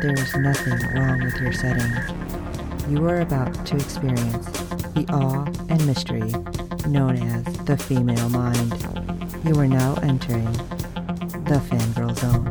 there is nothing wrong with your setting. You are about to experience the awe and mystery known as the female mind. You are now entering the fangirl zone.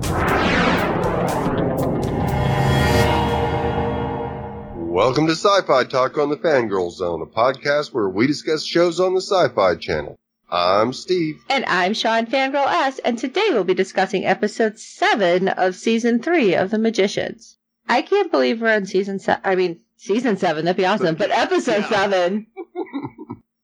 Welcome to Sci-Fi Talk on the Fangirl Zone, a podcast where we discuss shows on the Sci-Fi Channel. I'm Steve. And I'm Sean Fangirl S, and today we'll be discussing episode 7 of season 3 of The Magicians. I can't believe we're on season 7. I mean, season 7, that'd be awesome, but episode Yeah. 7.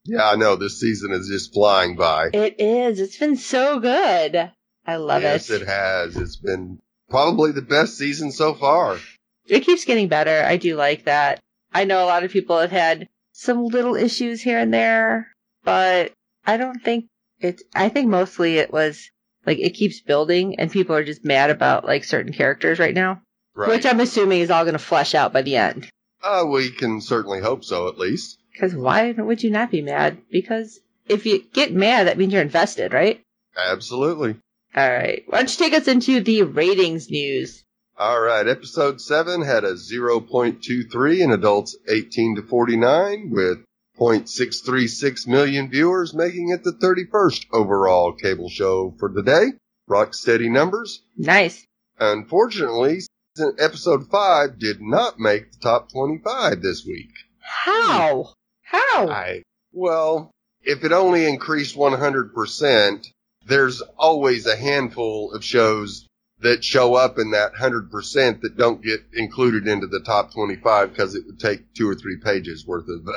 Yeah, I know this season is just flying by. It is. It's been so good. I love yes, it. Yes, it has. It's been probably the best season so far. It keeps getting better. I do like that. I know a lot of people have had some little issues here and there, but I don't think it's, I think mostly it was like it keeps building and people are just mad about like certain characters right now, Right. which I'm assuming is all going to flesh out by the end. uh, we can certainly hope so, at least. Because why would you not be mad? Because if you get mad, that means you're invested, right? Absolutely. All right. Why don't you take us into the ratings news? All right, episode 7 had a 0.23 in adults 18 to 49 with 0.636 million viewers, making it the 31st overall cable show for the day. Rock steady numbers. Nice. Unfortunately, episode 5 did not make the top 25 this week. How? How? I, well, if it only increased 100%, there's always a handful of shows that show up in that 100% that don't get included into the top 25 because it would take two or three pages worth of,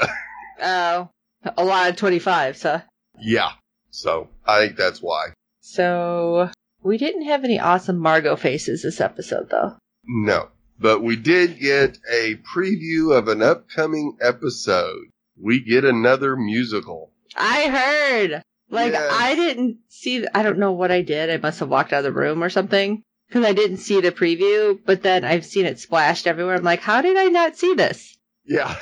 Oh, a lot of 25s, huh? yeah. So I think that's why. So we didn't have any awesome Margo faces this episode, though. No. But we did get a preview of an upcoming episode. We get another musical. I heard. Like Yes. I didn't see. I don't know what I did. I must have walked out of the room or something because I didn't see the preview. But then I've seen it splashed everywhere. I'm like, how did I not see this? Yeah.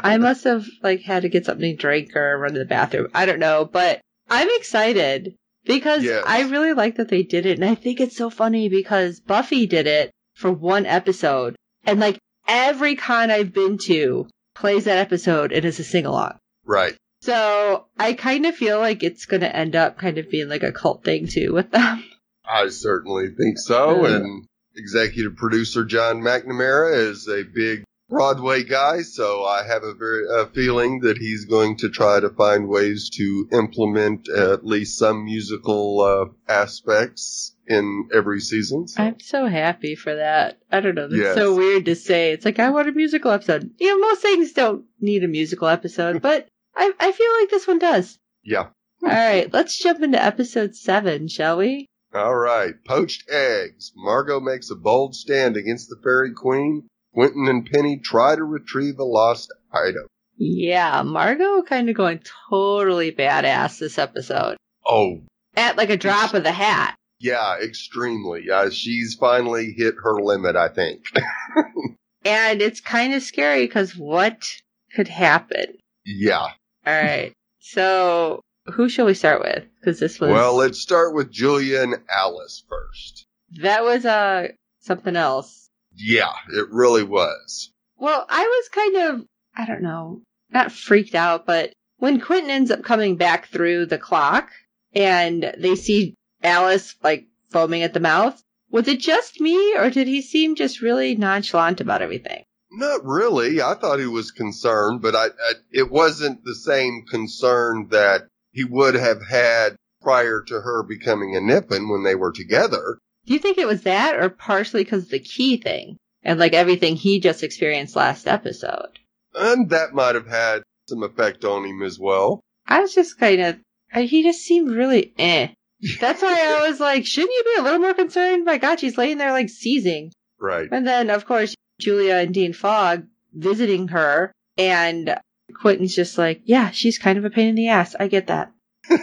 I must have like had to get something to drink or run to the bathroom. I don't know, but I'm excited because Yes. I really like that they did it, and I think it's so funny because Buffy did it for one episode, and like every con I've been to plays that episode and it's a sing along. right. So I kind of feel like it's going to end up kind of being like a cult thing too with them. I certainly think so. Uh. And executive producer John McNamara is a big Broadway guy, so I have a very a feeling that he's going to try to find ways to implement at least some musical uh, aspects in every season. So, I'm so happy for that. I don't know. That's Yes. so weird to say. It's like I want a musical episode. You know, most things don't need a musical episode, but I I feel like this one does. yeah. All right, let's jump into episode seven, shall we? All right. Poached eggs. Margo makes a bold stand against the fairy queen. Quentin and Penny try to retrieve a lost item. Yeah, Margo kind of going totally badass this episode. Oh, At like a drop of the hat. yeah, extremely. Uh, she's finally hit her limit, I think. And it's kind of scary because what could happen? yeah. All right. So, who shall we start with? Because this was Well, let's start with Julia and Alice first. that was uh something else. Yeah, it really was. Well, I was kind of I don't know, not freaked out, but when Quentin ends up coming back through the clock and they see Alice like foaming at the mouth, was it just me or did he seem just really nonchalant about everything? Not really. I thought he was concerned, but I, I it wasn't the same concern that he would have had prior to her becoming a Niffin when they were together. Do you think it was that or partially because of the key thing and like everything he just experienced last episode? And that might have had some effect on him as well. I was just kind of, he just seemed really eh. That's why I was like, shouldn't you be a little more concerned? My God, she's laying there like seizing. Right. And then, of course, Julia and Dean Fogg visiting her, and Quentin's just like, yeah, she's kind of a pain in the ass. I get that.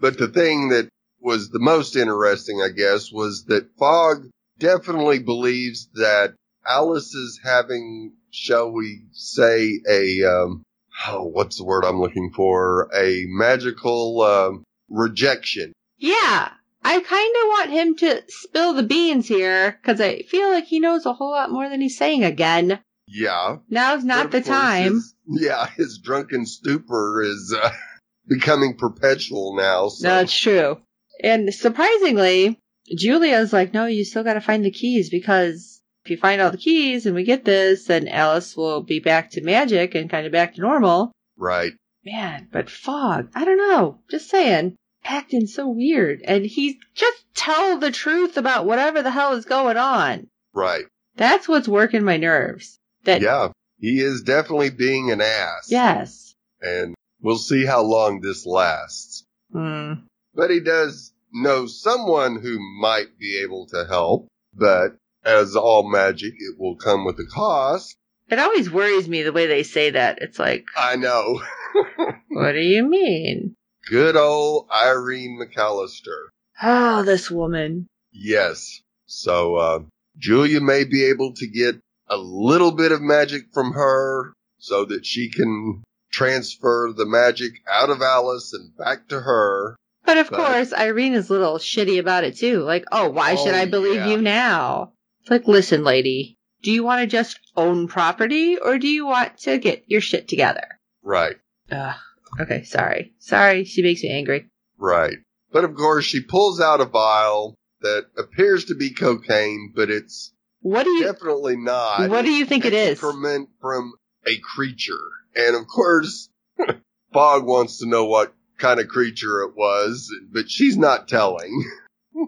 But the thing that was the most interesting, I guess, was that Fogg definitely believes that Alice is having, shall we say, a, um, oh, what's the word I'm looking for? A magical, um, rejection. Yeah, I kind of want him to spill the beans here because I feel like he knows a whole lot more than he's saying again. Yeah. Now's not the time. his- yeah, his drunken stupor is uh, becoming perpetual now. So. It's true. And surprisingly, Julia's like, no, you still got to find the keys because if you find all the keys and we get this, then Alice will be back to magic and kind of back to normal. right. Man, but Fogg, I don't know. Just saying, acting so weird. And he just tell the truth about whatever the hell is going on. Right. That's what's working my nerves. That Yeah. He is definitely being an ass. yes. And we'll see how long this lasts. Hmm. But he does know someone who might be able to help. But as all magic, it will come with a cost. It always worries me the way they say that. It's like, I know. what do you mean? Good old Irene McAllister. Oh, this woman. Yes. So, uh, Julia may be able to get a little bit of magic from her so that she can transfer the magic out of Alice and back to her. But of But- course, Irene is a little shitty about it too. Like, oh, why should Oh, I believe yeah. you now? It's like, listen, lady, do you want to just own property or do you want to get your shit together? Right. Ugh. Okay, sorry. Sorry, she makes me angry. Right. But of course, she pulls out a vial that appears to be cocaine, but it's What do you, definitely not. what do you think it is? Excrement from a creature. And of course, Fogg wants to know what kind of creature it was, but she's not telling.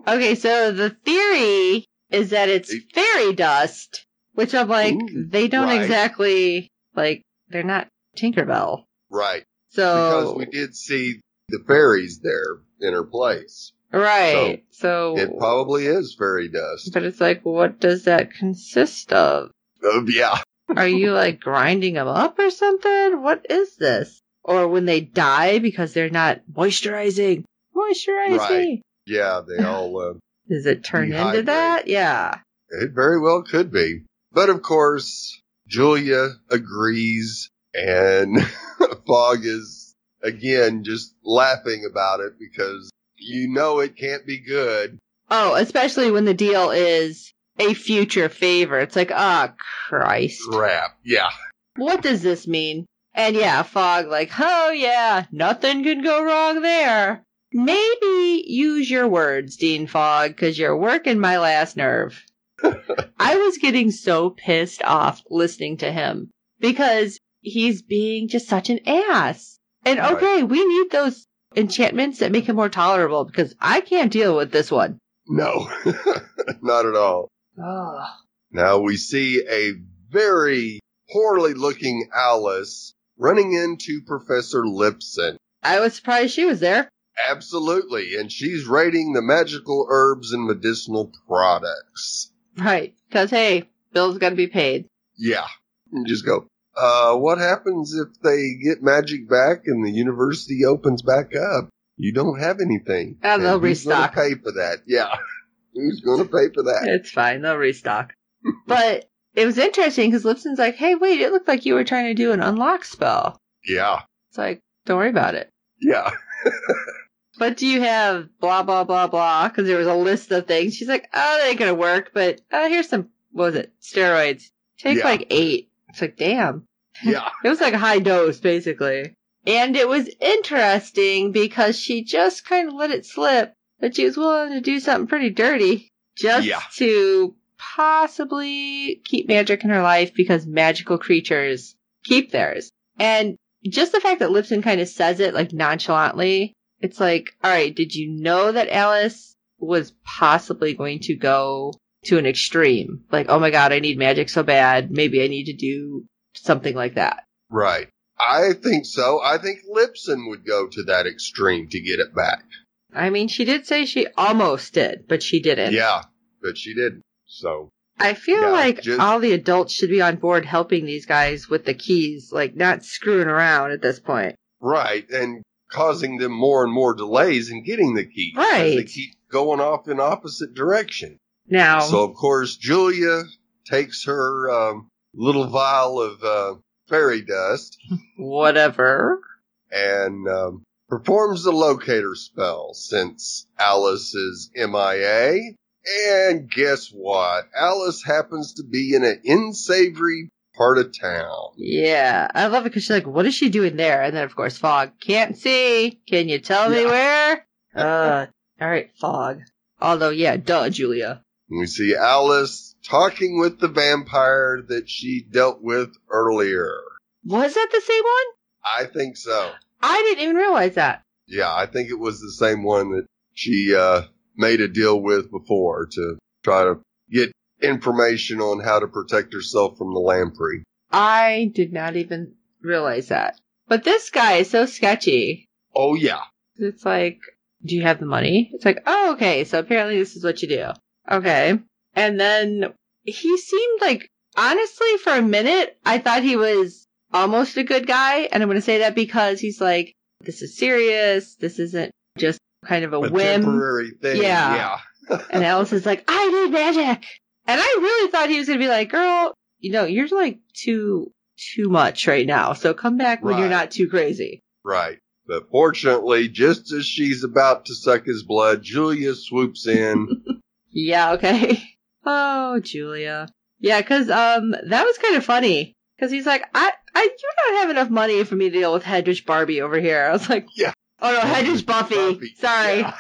Okay, so the theory is that it's fairy dust, which I'm like, Ooh, they don't right. exactly, like, they're not Tinkerbell. Right. So, Because we did see the fairies there in her place. right. So, It probably is fairy dust. but it's like, what does that consist of? Oh, yeah. Are you like grinding them up or something? What is this? Or when they die because they're not moisturizing? Moisturize Right. me. Yeah, they all, uh, Does it turn into that? Yeah. It very well could be. But of course, Julia agrees and Fogg is again just laughing about it because you know it can't be good. Oh, especially when the deal is a future favor. It's like, ah, Christ. Crap. Yeah. What does this mean? And yeah, Fogg, like, oh yeah, nothing could go wrong there. Maybe use your words, Dean Fogg, because you're working my last nerve. I was getting so pissed off listening to him because he's being just such an ass. And Right. okay, we need those enchantments that make him more tolerable because I can't deal with this one. No, not at all. Now we see a very poorly looking Alice running into Professor Lipson. I was surprised she was there. Absolutely. And she's rating the magical herbs and medicinal products. Right. Because, hey, bills got to be paid. Yeah. You just go, uh, what happens if they get magic back and the university opens back up? You don't have anything. They'll And who's gonna restock. pay for that? Yeah. Who's going to pay for that? It's fine. They'll restock. but it was interesting because Lipson's like, hey, wait, it looked like you were trying to do an unlock spell. Yeah. It's like, don't worry about it. Yeah. But do you have blah, blah, blah, blah? Because there was a list of things. She's like, oh, that ain't going to work. But uh, here's some, what was it? Steroids. Take Yeah. like eight. It's like, damn. Yeah. It was like a high dose, basically. And it was interesting because she just kind of let it slip that she was willing to do something pretty dirty just Yeah. to possibly keep magic in her life because magical creatures keep theirs. And just the fact that Lipson kind of says it like nonchalantly, it's like, all right, did you know that Alice was possibly going to go to an extreme? Like, oh my god, I need magic so bad. Maybe I need to do something like that. Right. I think so. I think Lipson would go to that extreme to get it back. I mean, she did say she almost did, but she didn't. Yeah. But she didn't. So, I feel Yeah, like just- all the adults should be on board helping these guys with the keys, like not screwing around at this point. Right, and causing them more and more delays in getting the keys. 'cause They Right. keep going off in opposite direction. Now, So of course Julia takes her um, little vial of uh, fairy dust whatever. and um, performs the locator spell since Alice is MIA. And guess what? Alice happens to be in an insavory part of town. Yeah, I love it because she's like, "What is she doing there?" And then, of course, Fogg can't see. Can you tell me Yeah. where? Uh, all right, Fogg. Although, yeah, duh, Julia. We see Alice talking with the vampire that she dealt with earlier. Was that the same one? I think so. I didn't even realize that. Yeah, I think it was the same one that she uh, made a deal with before to try to get information on how to protect herself from the lamprey. I did not even realize that. But this guy is so sketchy. Oh yeah, It's like, do you have the money? It's like, oh, okay. So apparently this is what you do. Okay. And then he seemed like, honestly, for a minute, I thought he was almost a good guy. And I'm going to say that because he's like, this is serious. This isn't just kind of a, a whim. temporary thing. Yeah. yeah. And Alice is like, I need magic. And I really thought he was going to be like, girl, you know, you're like too, too much right now. So come back when you're not too crazy. Right. But fortunately, just as she's about to suck his blood, Julia swoops in. Yeah, okay. Oh, Julia. Yeah, cause, um, that was kind of funny. Cause he's like, I, I do not have enough money for me to deal with Hedrish Barbie over here. I was like, Yeah. Oh no, Hedrish Buffy. Buffy. Sorry. Yeah.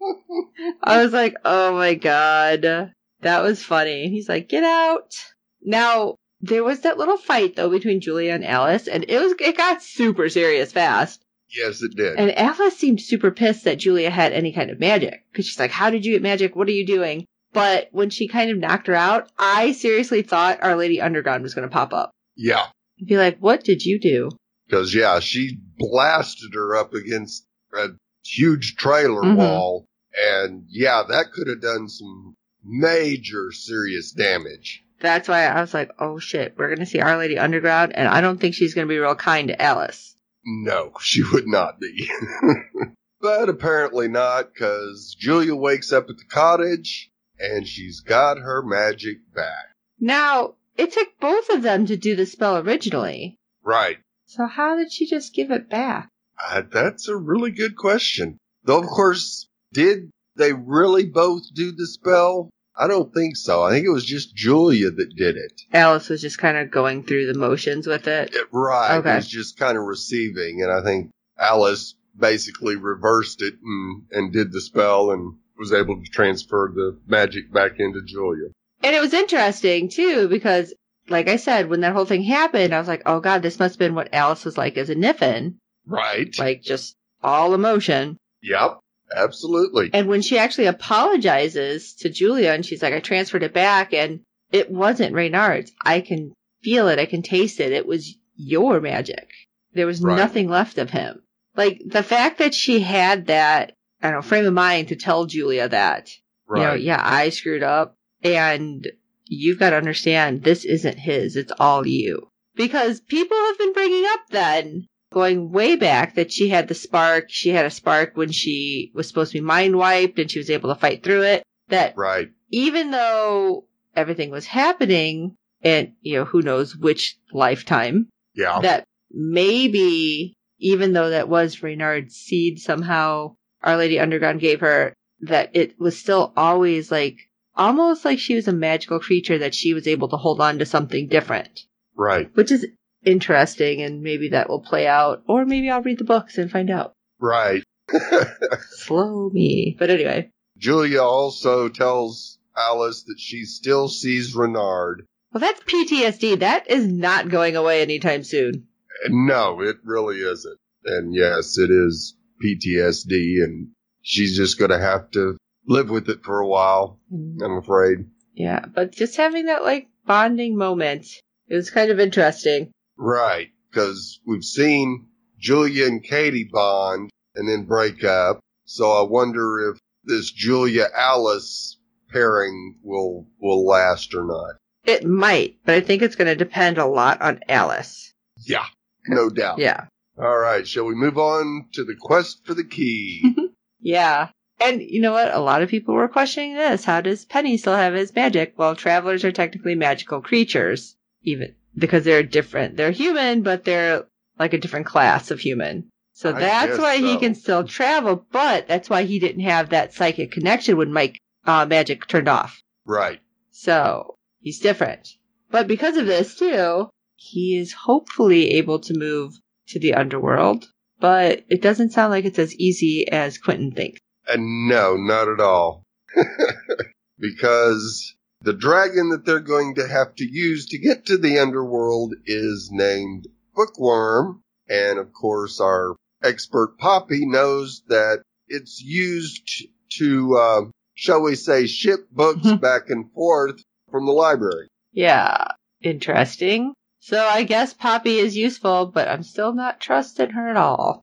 I was like, oh my god. That was funny. He's like, get out. Now, there was that little fight though between Julia and Alice, and it was, it got super serious fast. Yes, it did. And Alice seemed super pissed that Julia had any kind of magic. Cause she's like, how did you get magic? What are you doing? But when she kind of knocked her out, I seriously thought Our Lady Underground was going to pop up. yeah. And be like, what did you do? Because, yeah, she blasted her up against a huge trailer Mhm. wall. And, yeah, that could have done some major serious damage. That's why I was like, oh shit, we're going to see Our Lady Underground. And I don't think she's going to be real kind to Alice. No, she would not be. but apparently not, because Julia wakes up at the cottage and she's got her magic back. Now, it took both of them to do the spell originally. Right. So how did she just give it back? Uh, that's a really good question. Though, of course, did they really both do the spell? I don't think so. I think it was just Julia that did it. Alice was just kind of going through the motions with it. It- right. Okay. It was just kind of receiving. And I think Alice basically reversed it and, and did the spell and was able to transfer the magic back into Julia. And it was interesting too because, like I said, when that whole thing happened, I was like, "Oh God, this must have been what Alice was like as a Niffin, Right. like just all emotion." Yep. Absolutely. And when she actually apologizes to Julia and she's like, "I transferred it back," and it wasn't Reynard's. I can feel it. I can taste it. It was your magic. There was Right. nothing left of him. Like the fact that she had that, I don't know, frame of mind to tell Julia that you know, right. yeah, I screwed up and you've got to understand this isn't his. It's all you. Because people have been bringing up then, going way back, that she had the spark. She had a spark when she was supposed to be mind wiped and she was able to fight through it. That Right. even though everything was happening and, you know, who knows which lifetime, Yeah. that maybe even though that was Reynard's seed somehow Our Lady Underground gave her, that it was still always like almost like she was a magical creature that she was able to hold on to something different. right. Which is interesting and maybe that will play out. Or maybe I'll read the books and find out. Right. Slow me. But anyway. Julia also tells Alice that she still sees Reynard. Well that's PTSD. That is not going away anytime soon. No, it really isn't. And yes, it is PTSD and she's just going to have to live with it for a while, mm-hmm. I'm afraid. Yeah. But just having that like bonding moment. It was kind of interesting. Right. Because we've seen Julia and Kady bond and then break up. So I wonder if this Julia Alice pairing will will last or not. It might, but I think it's going to depend a lot on Alice. Yeah, no doubt. Yeah. All right, shall we move on to the quest for the key? Yeah. And you know what? A lot of people were questioning this. How does Penny still have his magic? Well, travelers are technically magical creatures, even because they're different. They're human, but they're like a different class of human. So I that's why he can still travel, but that's why he didn't have that psychic connection when Mike uh, magic turned off. right. So he's different. But because of this too, he is hopefully able to move to the underworld. But it doesn't sound like it's as easy as Quentin thinks. And no, not at all. because the dragon that they're going to have to use to get to the underworld is named Bookworm. And of course, our expert Poppy knows that it's used to, uh, shall we say, ship books back and forth from the library. Yeah, interesting. So I guess Poppy is useful, but I'm still not trusting her at all.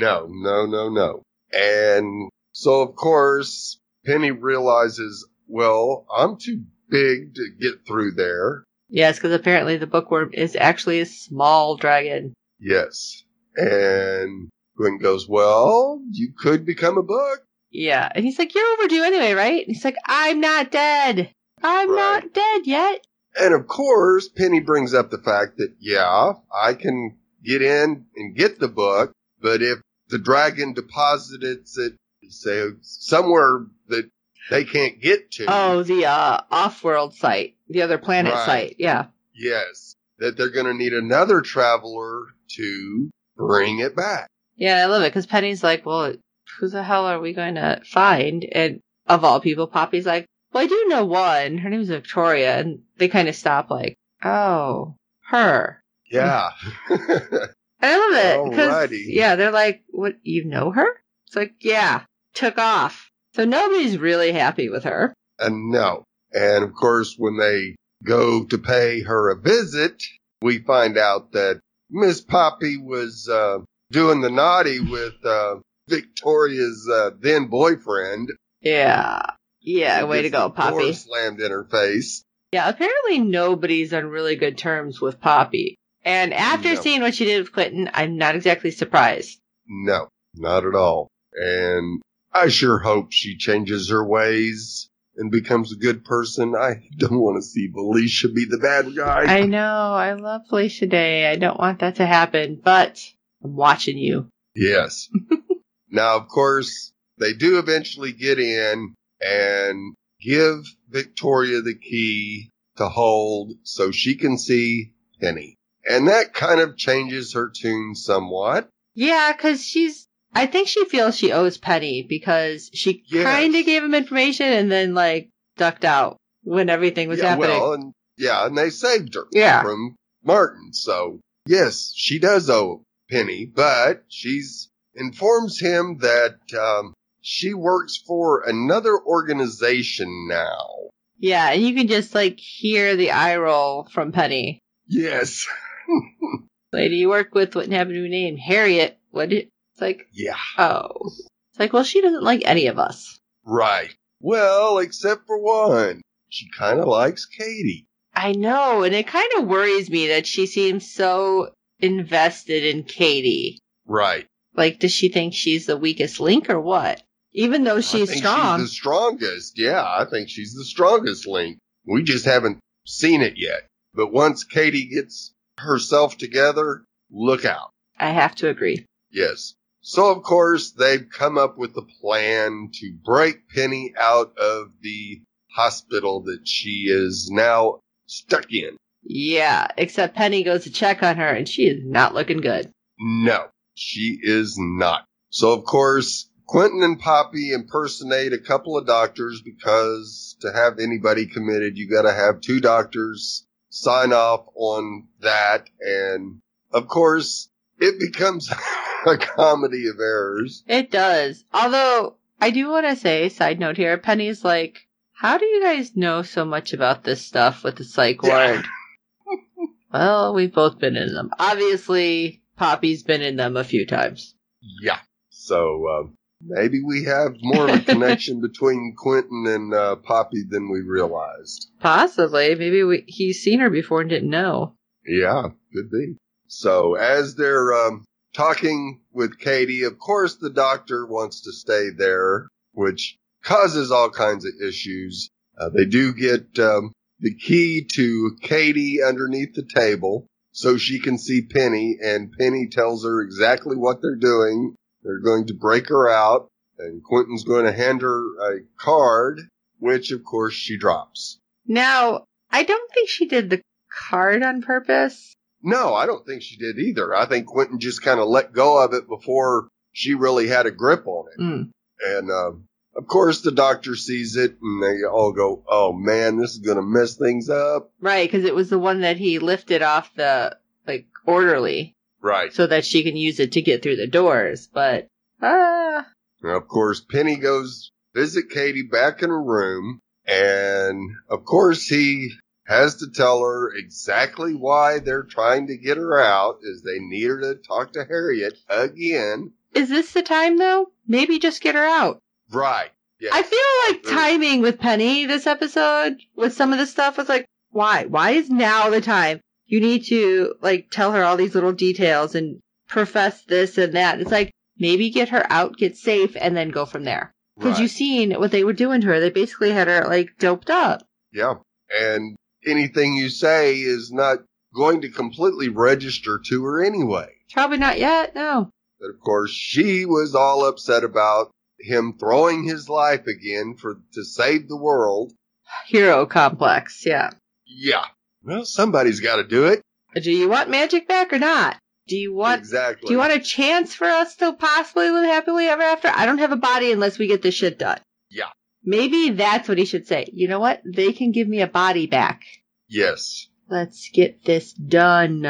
No, no, no, no. And so, of course, Penny realizes, well, I'm too big to get through there. Yes, because apparently the bookworm is actually a small dragon. Yes. And Gwen goes, well, you could become a book. Yeah, and he's like, "You're overdue anyway, right?" And he's like, "I'm not dead. I'm Right. not dead yet." And of course, Penny brings up the fact that, yeah, I can get in and get the book, but if the dragon deposits it, say, somewhere that they can't get to. Oh, the uh, off-world site, the other planet Right. site. Yeah. Yes, that they're going to need another traveler to bring it back. Yeah, I love it because Penny's like, well, who the hell are we going to find? And of all people, Poppy's like, well, I do know one. Her name's Victoria. And they kind of stop like, oh, her. Yeah. And I love it because, yeah, they're like, what, you know her? It's like, yeah, took off. So nobody's really happy with her. and no. And of course, when they go to pay her a visit, we find out that Miss Poppy was uh, doing the naughty with uh, Victoria's uh, then boyfriend. Yeah. Yeah, way to go, Poppy. Slammed in her face. Yeah, apparently nobody's on really good terms with Poppy. And after No. seeing what she did with Quentin, I'm not exactly surprised. No, not at all. And I sure hope she changes her ways and becomes a good person. I don't want to see Felicia be the bad guy. I know, I love Felicia Day. I don't want that to happen, but I'm watching you. Yes. now, of course, they do eventually get in and give Victoria the key to hold so she can see Penny. And that kind of changes her tune somewhat. Yeah, because she's. I think she feels she owes Penny because she Yes. kind of gave him information and then like ducked out when everything was yeah, happening. well, and yeah, and they saved her Yeah. from Martin. So yes, she does owe Penny, but she's informs him that um, she works for another organization now. yeah, and you can just like hear the eye roll from Penny. Yes. Lady you work with, what happened to your name? Harriet. What did it's like? Yeah. Oh, it's like well, she doesn't like any of us. Right. Well, except for one. She kind of likes Kady. I know, and it kind of worries me that she seems so invested in Kady. Right. Like, does she think she's the weakest link or what? Even though I she's think strong. She's the strongest. Yeah, I think she's the strongest link. We just haven't seen it yet. But once Kady gets herself together, look out. I have to agree. Yes. So of course they've come up with a plan to break Penny out of the hospital that she is now stuck in. Yeah, except Penny goes to check on her and she is not looking good. No, she is not. So of course, Quentin and Poppy impersonate a couple of doctors because to have anybody committed, you gotta have two doctors sign off on that. And of course, it becomes a comedy of errors. It does. Although, I do want to say, side note here, Penny's like, how do you guys know so much about this stuff with the psych ward? well, we've both been in them. Obviously, Poppy's been in them a few times. Yeah. So, um, maybe we have more of a connection between Quentin and uh, Poppy than we realized. Possibly. Maybe we, he's seen her before and didn't know. Yeah, could be. So as they're um, talking with Kady, of course the doctor wants to stay there, which causes all kinds of issues. Uh, they do get um, the key to Katie underneath the table so she can see Penny, and Penny tells her exactly what they're doing. They're going to break her out, and Quentin's going to hand her a card, which of course she drops. Now, I don't think she did the card on purpose. No, I don't think she did either. I think Quentin just kind of let go of it before she really had a grip on it. Mm. And, uh, of course the doctor sees it and they all go, Oh man, this is going to mess things up. Right, because it was the one that he lifted off the, like, orderly Right. so that she can use it to get through the doors. But, ah, And of course, Penny goes visit Kady back in her room, and of course he has to tell her exactly why they're trying to get her out, is they need her to talk to Harriet again. is this the time though? Maybe just get her out. Right. Yeah. I feel like timing with Penny this episode with some of the stuff was like, why? Why is now the time? You need to like tell her all these little details and profess this and that. It's like maybe get her out, get safe, and then go from there. Because right. you seen what they were doing to her. They basically had her like doped up. Yeah. And anything you say is not going to completely register to her anyway. Probably not yet. No. But of course, she was all upset about him throwing his life again for to save the world. Hero complex. Yeah. Yeah. Well, somebody's got to do it. Do you want magic back or not? Do you want exactly. Do you want a chance for us to possibly live happily ever after? I don't have a body unless we get this shit done. Yeah. Maybe that's what he should say. You know what? They can give me a body back. Yes, Let's get this done.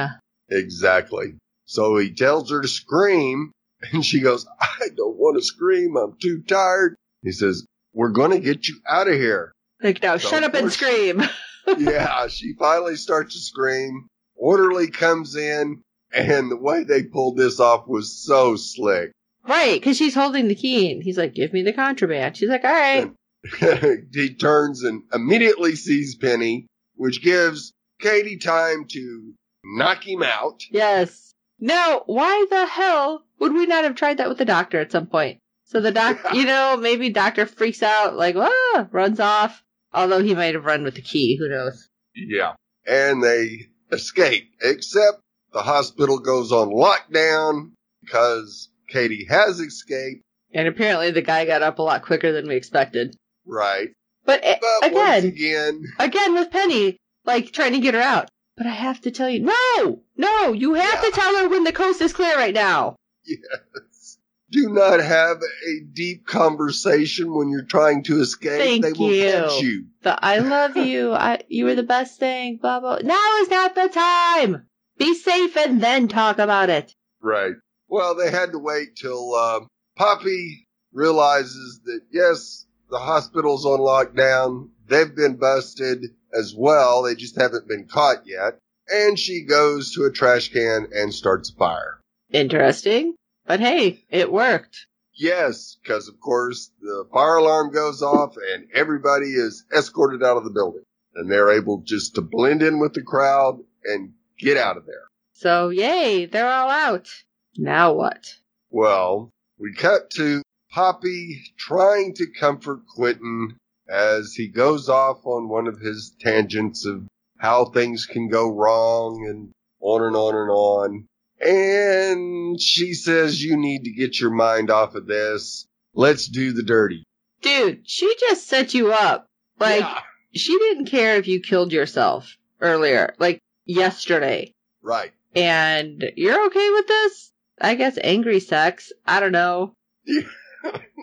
exactly. So he tells her to scream, and she goes, "I don't want to scream. I'm too tired." He says, "We're going to get you out of here." Like now, So, shut up and scream. yeah, she finally starts to scream. Orderly comes in, and the way they pulled this off was so slick. right, because she's holding the key, and he's like, "Give me the contraband." She's like, "All right." he turns and immediately sees Penny, which gives Kady time to knock him out. Yes. Now, why the hell would we not have tried that with the doctor at some point? So the doc, you know, maybe doctor freaks out, like, ah, runs off. Although he might have run with the key, who knows? Yeah. And they escape, except the hospital goes on lockdown because Kady has escaped. And apparently the guy got up a lot quicker than we expected. Right. But, But again, again, again with Penny, like trying to get her out. But I have to tell you, no, no, you have Yeah. to tell her when the coast is clear right now. yes. Do not have a deep conversation when you're trying to escape. Thank they will you. catch you. The I love you, I, you were the best thing, blah, blah. Now is not the time. Be safe and then talk about it. Right. Well, they had to wait till uh, Poppy realizes that yes, the hospital's on lockdown. They've been busted as well. They just haven't been caught yet. And she goes to a trash can and starts a fire. Interesting. But hey, it worked. Yes, because of course the fire alarm goes off and everybody is escorted out of the building. And they're able just to blend in with the crowd and get out of there. So yay, they're all out. Now what? Well, we cut to Poppy trying to comfort Quentin as he goes off on one of his tangents of how things can go wrong and on and on and on. And she says, you need to get your mind off of this. Let's do the dirty. Dude, she just set you up. Like, Yeah, she didn't care if you killed yourself earlier, like yesterday. right. And you're okay with this? I guess angry sex. I don't know.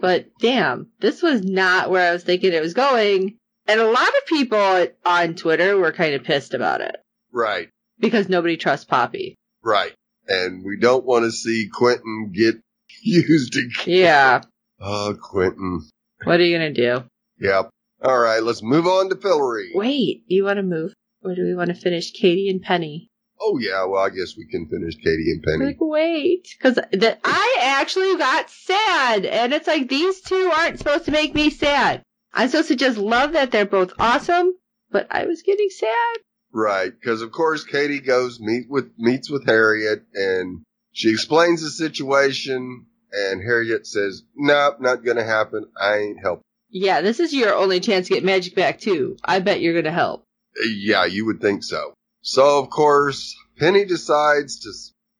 but damn, this was not where I was thinking it was going. And a lot of people on Twitter were kind of pissed about it Right. because nobody trusts Poppy. Right. And we don't want to see Quentin get used again. Yeah. Oh, Quentin. What are you going to do? Yep. All right, let's move on to Fillory. Wait, you want to move? Or do we want to finish Kady and Penny? Oh yeah, well I guess we can finish Kady and Penny. Like, wait, because I actually got sad, and it's like these two aren't supposed to make me sad. I'm supposed to just love that they're both awesome, but I was getting sad. Right, because of course Kady goes meet with meets with Harriet, and she explains the situation, and Harriet says, "Nope, not gonna happen. I ain't helping." Yeah, this is your only chance to get magic back too. I bet you're gonna help. Yeah, you would think so. So of course, Penny decides to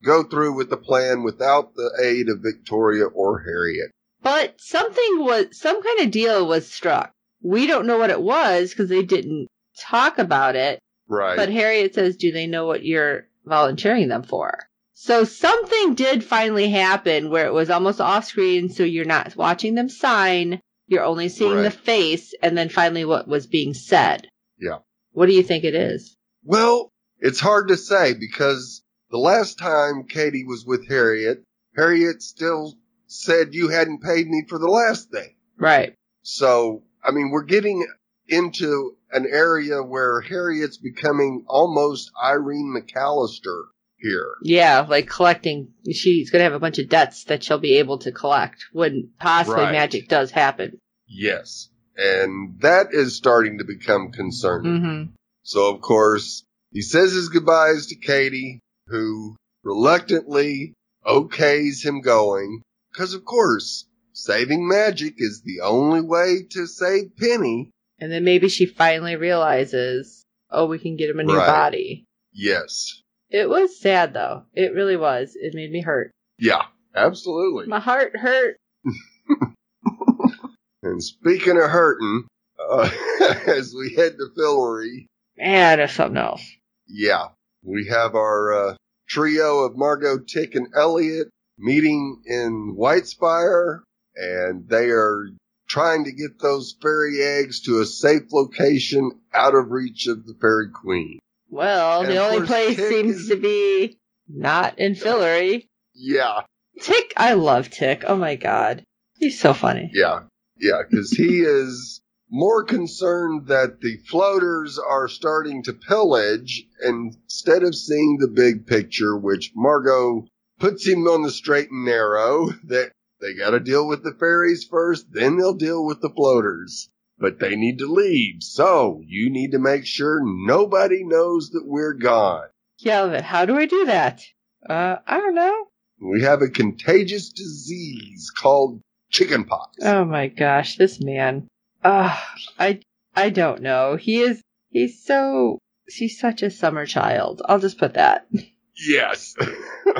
go through with the plan without the aid of Victoria or Harriet. But something was, some kind of deal was struck. We don't know what it was because they didn't talk about it. Right. But Harriet says, do they know what you're volunteering them for? So something did finally happen where it was almost off screen, so you're not watching them sign. You're only seeing the face and then finally what was being said. Yeah. What do you think it is? Well, it's hard to say because the last time Kady was with Harriet, Harriet still said you hadn't paid me for the last thing. Right. So, I mean, we're getting into an area where Harriet's becoming almost Irene McAllister here. Yeah, like collecting. She's going to have a bunch of debts that she'll be able to collect when possibly Right. magic does happen. Yes. And that is starting to become concerning. Mm-hmm. So, of course, he says his goodbyes to Kady, who reluctantly okays him going. Because, of course, saving magic is the only way to save Penny. And then maybe she finally realizes, oh, we can get him a new Right. body. Yes. It was sad though. It really was. It made me hurt. Yeah, absolutely. My heart hurt. And speaking of hurting, uh, as we head to Fillory, Man, there's something else. Yeah, we have our uh, trio of Margo, Tick, and Eliot meeting in Whitespire, and they are trying to get those fairy eggs to a safe location out of reach of the fairy queen. Well, And the only place Tick seems is- to be not in Fillory. Yeah, Tick, I love Tick. Oh my god. He's so funny. yeah, yeah, because he is more concerned that the floaters are starting to pillage instead of seeing the big picture, which Margo puts him on the straight and narrow that they got to deal with the fairies first, then they'll deal with the floaters. But they need to leave, so you need to make sure nobody knows that we're gone. Yeah, but how do I do that? Uh, I don't know. We have a contagious disease called chickenpox. Oh my gosh, this man. Uh, I, I don't know. He is, he's so, he's such a summer child. I'll just put that. Yes.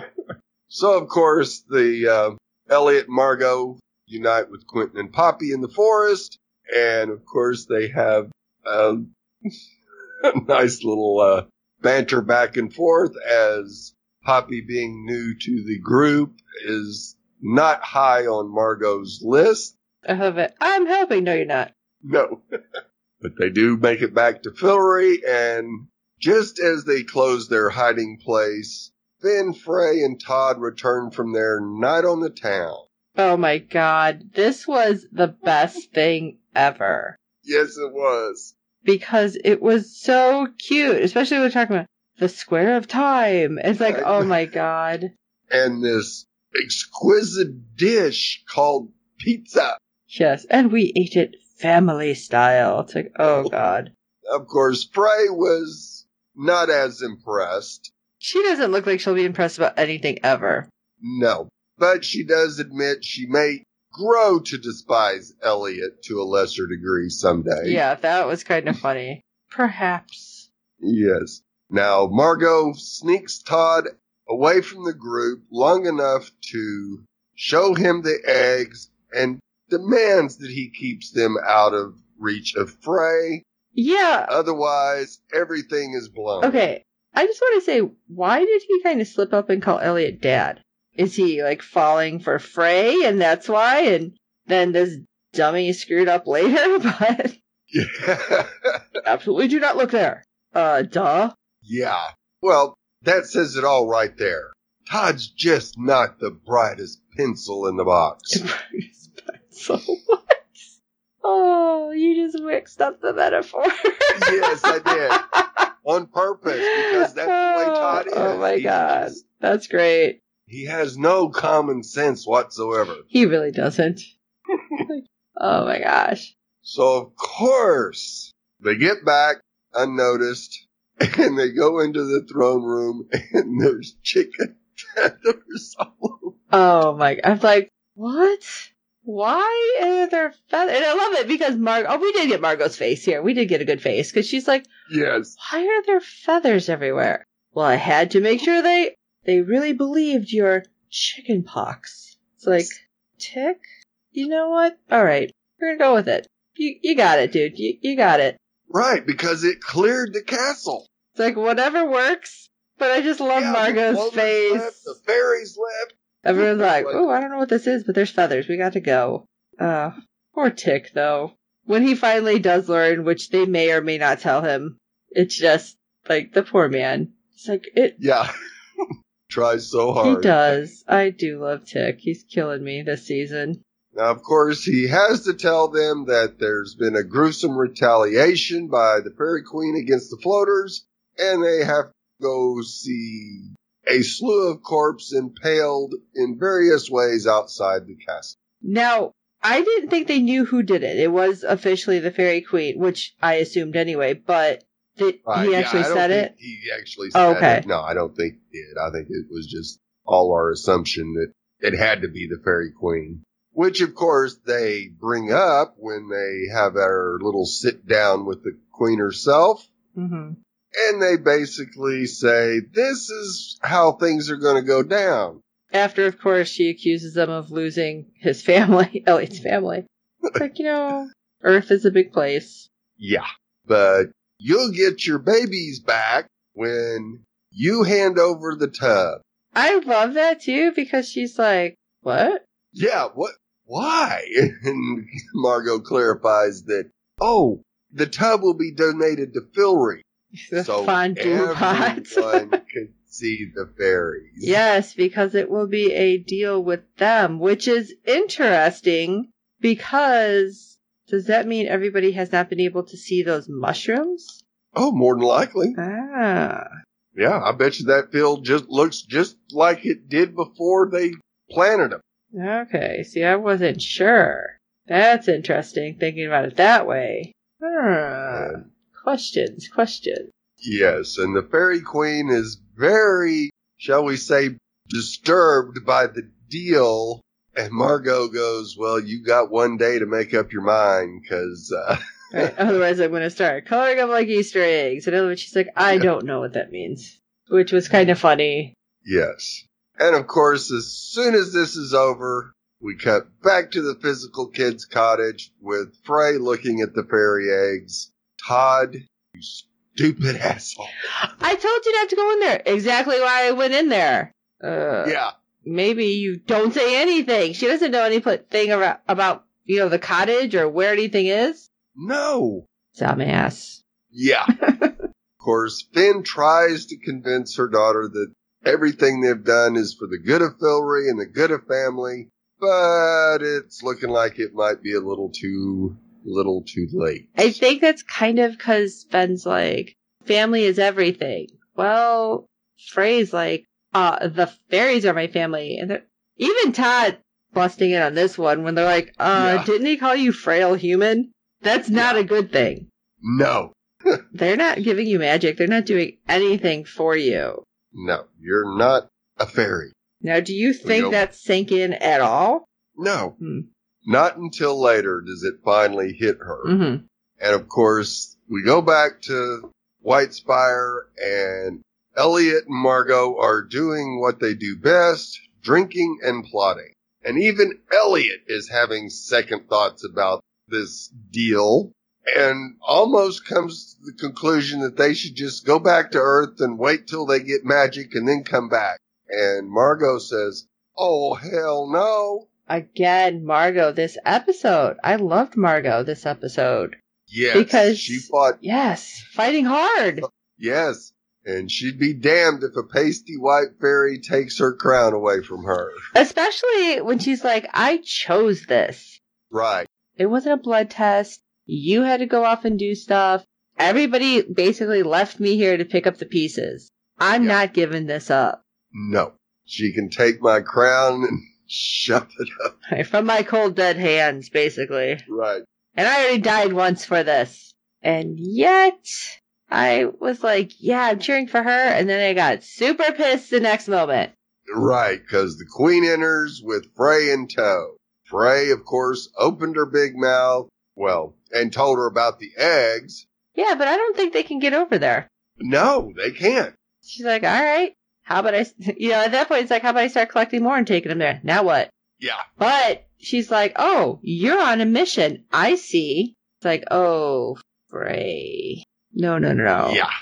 so of course the uh, Eliot Margo unite with Quentin and Poppy in the forest, and of course they have uh, a nice little uh, banter back and forth as Poppy, being new to the group, is not high on Margo's list. I love it. I'm helping. No, you're not. No. but they do make it back to Fillory, and just as they close their hiding place, Fen, Fray, and Todd return from their night on the town. Oh my god. This was the best thing ever. Yes, it was. because it was so cute, especially when we're talking about the square of time. It's like, Right. oh my god. And this exquisite dish called pizza. Yes, and we ate it family style. It's like, oh god. Of course, Fray was not as impressed. She doesn't look like she'll be impressed about anything ever. No. But she does admit she may grow to despise Eliot to a lesser degree someday. Yeah, that was kind of funny. Perhaps. Yes. Now, Margo sneaks Todd away from the group long enough to show him the eggs and demands that he keeps them out of reach of Fray. Yeah. Otherwise, everything is blown. Okay. I just want to say, why did he kind of slip up and call Eliot dad? Is he like falling for Fray and that's why? And then this dummy screwed up later? But Yeah. absolutely do not look there. Uh, duh. yeah. Well, that says it all right there. Todd's just not the brightest pencil in the box. so what? Oh, you just mixed up the metaphor. yes, I did. on purpose because that's the way Todd oh, is. Oh my He's god. just- That's great. he has no common sense whatsoever. He really doesn't. oh my gosh. So of course they get back unnoticed and they go into the throne room and there's chicken feathers all over. Oh my, I'm like, what? Why are there feathers? And I love it because Margo, oh, we did get Margo's face here. We did get a good face because she's like, Yes. why are there feathers everywhere? Well, I had to make sure they, they really believed your chicken pox. It's like, tick? You know what? All right. We're gonna go with it. You, you got it, dude. You, you got it. Right, because it cleared the castle. It's like whatever works. But I just love Yeah, Margo's face. Left, the fairies left. Everyone's like, oh, I don't know what this is, but there's feathers. We got to go. Uh, poor Tick, though. When he finally does learn, which they may or may not tell him, it's just like the poor man. It's like it. Yeah. Tries so hard. He does. I do love Tick. He's killing me this season. Now, of course, he has to tell them that there's been a gruesome retaliation by the Fairy Queen against the floaters, and they have to go see a slew of corpses impaled in various ways outside the castle. Now, I didn't think they knew who did it. It was officially the Fairy Queen, which I assumed anyway. But did Uh, he yeah, actually don't said it? He actually said Okay. it. No, I don't think he did. I think it was just all our assumption that it had to be the Fairy Queen. Which, of course, they bring up when they have our little sit down with the Queen herself. hmm And they basically say, this is how things are going to go down. After, of course, she accuses them of losing his family, Eliot's family. It's like, you know, Earth is a big place. Yeah. But you'll get your babies back when you hand over the tub. I love that too because she's like, what? Yeah, what? Why? And Margo clarifies that, oh, the tub will be donated to Fillory. The so pot. everyone can see the fairies. yes, because it will be a deal with them, which is interesting because does that mean everybody has not been able to see those mushrooms? Oh, more than likely. Ah. Yeah, I bet you that field just looks just like it did before they planted them. Okay, see, I wasn't sure. That's interesting, thinking about it that way. Ah. Questions, questions. Yes, and the fairy queen is very, shall we say, disturbed by the deal. And Margo goes, well, you got one day to make up your mind, cause, uh, Right, otherwise, I'm going to start coloring them like Easter eggs. In other words, she's like, I don't know what that means. Which was kind of funny. yes. And of course, as soon as this is over, we cut back to the physical kid's cottage with Fray looking at the fairy eggs. Todd, you stupid asshole. I told you not to go in there. Exactly why I went in there. Uh, Yeah. Maybe you don't say anything. She doesn't know anything about, about, you know, the cottage or where anything is. No. Dumbass. Yeah. of course, Fen tries to convince her daughter that everything they've done is for the good of Fillory and the good of family, but it's looking like it might be a little too, little too late. I think that's kind of because Fen's like, family is everything. Well, Fray's like, uh, the fairies are my family. And even Todd busting in on this one when they're like, uh, Yeah. didn't he call you frail human? That's not Yeah. a good thing. No, They're not giving you magic. They're not doing anything for you. no, you're not a fairy. Now, do you think that sank in at all? No, Hmm. Not until later does it finally hit her. Mm-hmm. And of course, we go back to White Spire and Eliot and Margo are doing what they do best, drinking and plotting. And even Eliot is having second thoughts about this deal and almost comes to the conclusion that they should just go back to Earth and wait till they get magic and then come back. And Margo says, Oh, hell no. Again, Margo, this episode. I loved Margo this episode. Yes. Because- she fought Yes, fighting hard. Yes. And she'd be damned if a pasty white fairy takes her crown away from her. Especially when she's like, I chose this. Right. It wasn't a blood test. You had to go off and do stuff. everybody basically left me here to pick up the pieces. I'm Yeah. not giving this up. No. She can take my crown and shove it up. From my cold dead hands, basically. Right. And I already died once for this. And yet, I was like, yeah, I'm cheering for her. And then I got super pissed the next moment. Right, because the queen enters with Fray in tow. Fray, of course, opened her big mouth, well, and told her about the eggs. Yeah, but I don't think they can get over there. No, they can't. She's like, all right, how about I, you know, at that point, it's like, how about I start collecting more and taking them there? Now what? Yeah. But she's like, oh, you're on a mission. I see. It's like, oh, Fray. No, no, no, no. Yeah.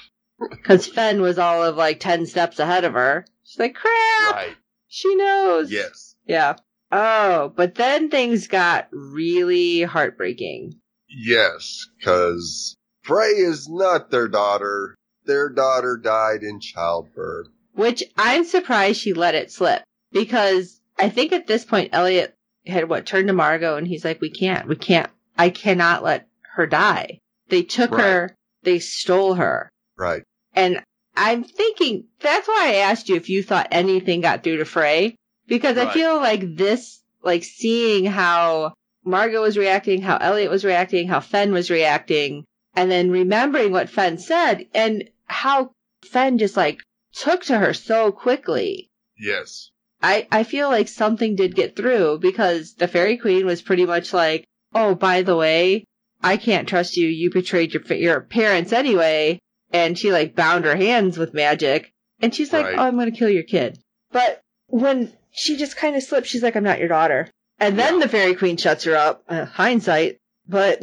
Because Fen was all of like 10 steps ahead of her. She's like, crap. Right. She knows. Yes. Yeah. Oh, but then things got really heartbreaking. Yes, because Fray is not their daughter. Their daughter died in childbirth. Which I'm surprised she let it slip. Because I think at this point, Eliot had what turned to Margo and he's like, we can't, we can't, I cannot let her die. They took Right. her, they stole her. Right. And I'm thinking that's why I asked you if you thought anything got through to Fray. Because I feel like this, like seeing how Margo was reacting, how Eliot was reacting, how Fen was reacting, and then remembering what Fen said and how Fen just like took to her so quickly. Yes. I, I feel like something did get through because the Fairy Queen was pretty much like, oh, by the way, I can't trust you. You betrayed your, your parents anyway. And she like bound her hands with magic. And she's like, Right. oh, I'm going to kill your kid. But when she just kind of slipped, she's like, I'm not your daughter. And then Yeah. the Fairy Queen shuts her up. Uh, hindsight. But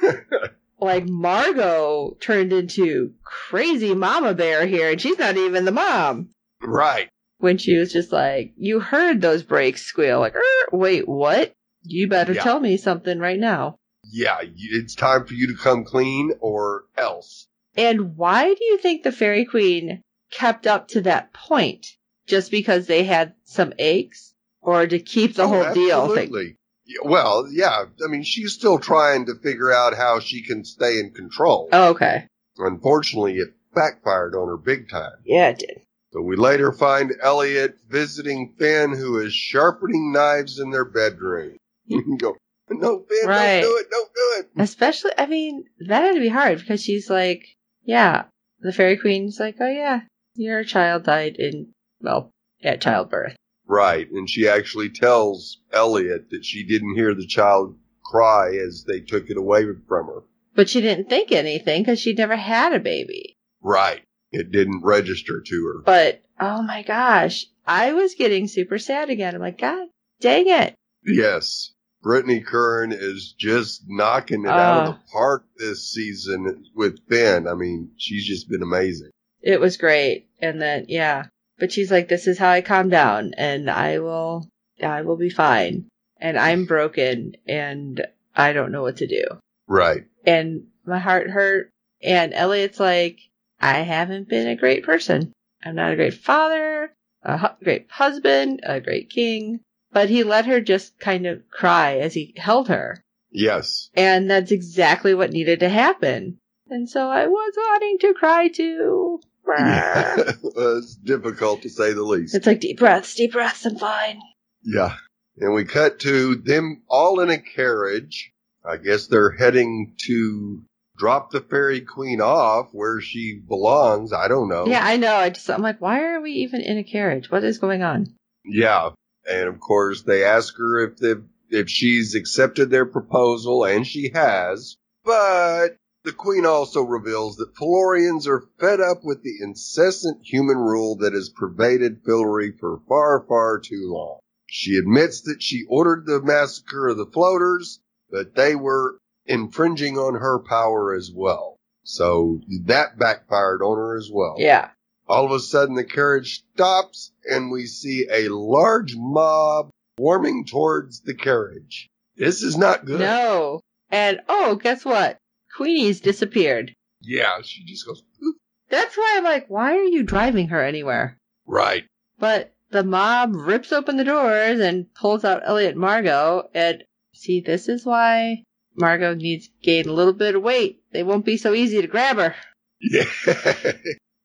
like Margo turned into crazy mama bear here and she's not even the mom Right. when she was just like, "You heard those brakes squeal." Like, "Er, wait, what? You better Yeah. tell me something right now. Yeah, it's time for you to come clean or else. And why do you think the Fairy Queen kept up to that point? Just because they had some eggs, or to keep the Oh, whole deal? Absolutely. Well, yeah. I mean, she's still trying to figure out how she can stay in control. oh, okay, Unfortunately, it backfired on her big time. yeah, it did. So we later find Eliot visiting Fen, who is sharpening knives in their bedroom. You go, no, Fen, Right. don't do it, don't do it. Especially, I mean, that had to be hard because she's like, yeah, the Fairy Queen's like, oh yeah, your child died in, well, at childbirth. Right, and she actually tells Eliot that she didn't hear the child cry as they took it away from her. But she didn't think anything because she'd never had a baby. Right. It didn't register to her. But oh my gosh, I was getting super sad again. I'm like, God dang it. Yes. Brittany Curran is just knocking it out of Uh. the park this season with Fen. I mean, she's just been amazing. It was great. And then, yeah. But she's like, this is how I calm down and I will, I will be fine. And I'm broken and I don't know what to do. Right. And my heart hurt. And Eliot's like, I haven't been a great person. I'm not a great father, a hu- great husband, a great king. But he let her just kind of cry as he held her. Yes. And that's exactly what needed to happen. And so I was wanting to cry too. it's difficult to say the least. It's like deep breaths, deep breaths, I'm fine. Yeah. And we cut to them all in a carriage. I guess they're heading to drop the fairy queen off where she belongs. I don't know. Yeah, I know. I just I'm like, why are we even in a carriage? What is going on? Yeah. And of course they ask her if they if she's accepted their proposal and she has. But the queen also reveals that Fillorians are fed up with the incessant human rule that has pervaded Fillory for far, far too long. She admits that she ordered the massacre of the floaters, but they were infringing on her power as well. So that backfired on her as well. Yeah. All of a sudden, the carriage stops and we see a large mob warming towards the carriage. This is not good. No. And oh, guess what? Queenie's disappeared. Yeah, she just goes. That's why I'm like, why are you driving her anywhere? right. But the mob rips open the doors and pulls out Eliot Margo. And see, this is why Margo needs to gain a little bit of weight. They won't be so easy to grab her. Yeah.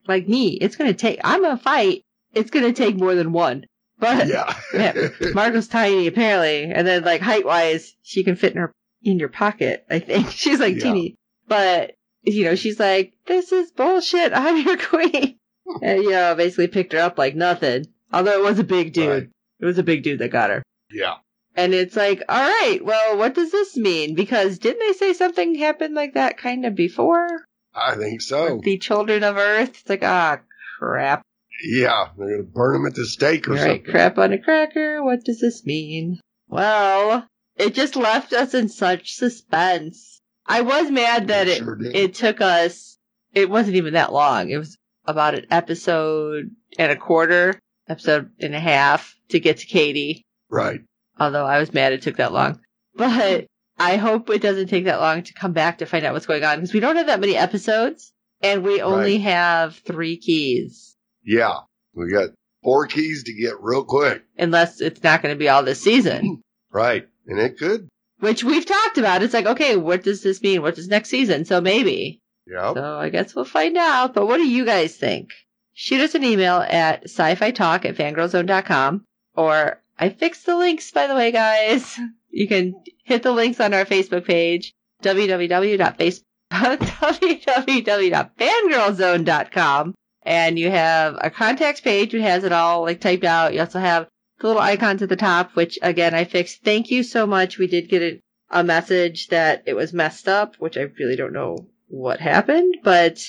Like me, it's gonna take, I'm gonna fight. It's gonna take more than one. But yeah. Yeah. Margo's tiny apparently, and then like height wise, she can fit in her in your pocket. I think she's like Yeah. teeny, but you know she's like, "This is bullshit. I'm your queen," and you know basically picked her up like nothing. Although it was a big dude, Right. it was a big dude that got her, Yeah. and it's like, all right, well, what does this mean? Because didn't they say something happened like that kind of before? I think so. The children of Earth. It's like, ah, crap. Yeah. They're going to burn them at the stake or All right, something. crap on a cracker. What does this mean? Well, it just left us in such suspense. I was mad that It it sure did. it took us. It wasn't even that long. It was about an episode and a quarter, episode and a half to get to Kady. Right. Although I was mad it took that long, but I hope it doesn't take that long to come back to find out what's going on because we don't have that many episodes and we only Right. have three keys. Yeah. We got four keys to get real quick. Unless it's not going to be all this season. Right. And it could. which we've talked about. It's like, okay, what does this mean? What does next season? So maybe. Yeah. So I guess we'll find out. But what do you guys think? Shoot us an email at sci-fi talk at fangirlzone.com or I fixed the links, by the way, guys. You can hit the links on our Facebook page, www.face www.fangirlzone.com. And you have a contacts page which has it all like typed out. You also have the little icons at the top, which again I fixed. Thank you so much. We did get a, a message that it was messed up, which I really don't know what happened, but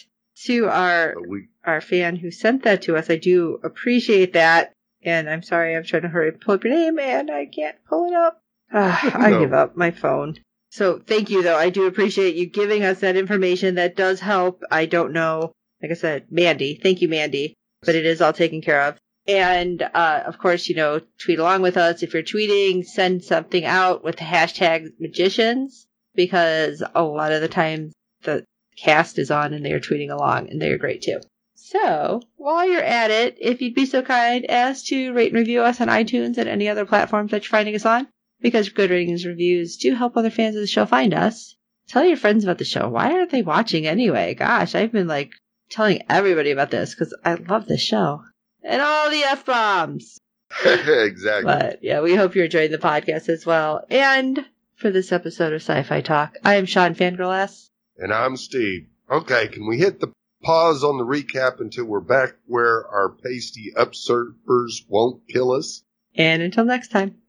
to our we, our fan who sent that to us, I do appreciate that. And I'm sorry, I'm trying to hurry pull up your name and I can't pull it up. Ah, I give up my phone. So thank you though. I do appreciate you giving us that information. That does help. I don't know. Like I said, Mandy. Thank you, Mandy. But it is all taken care of. And, uh, of course, you know, tweet along with us. If you're tweeting, send something out with the hashtag magicians because a lot of the time the cast is on and they are tweeting along and they are great too. So, while you're at it, if you'd be so kind as to rate and review us on iTunes and any other platforms that you're finding us on, because good ratings reviews do help other fans of the show find us. Tell your friends about the show. Why aren't they watching anyway? Gosh, I've been like telling everybody about this because I love this show. And all the F bombs. exactly. But yeah, we hope you're enjoying the podcast as well. And for this episode of Sci Fi Talk, I am Sean Fangirl S. And I'm Steve. Okay, can we hit the pause on the recap until we're back where our pasty upsurfers won't kill us? And until next time.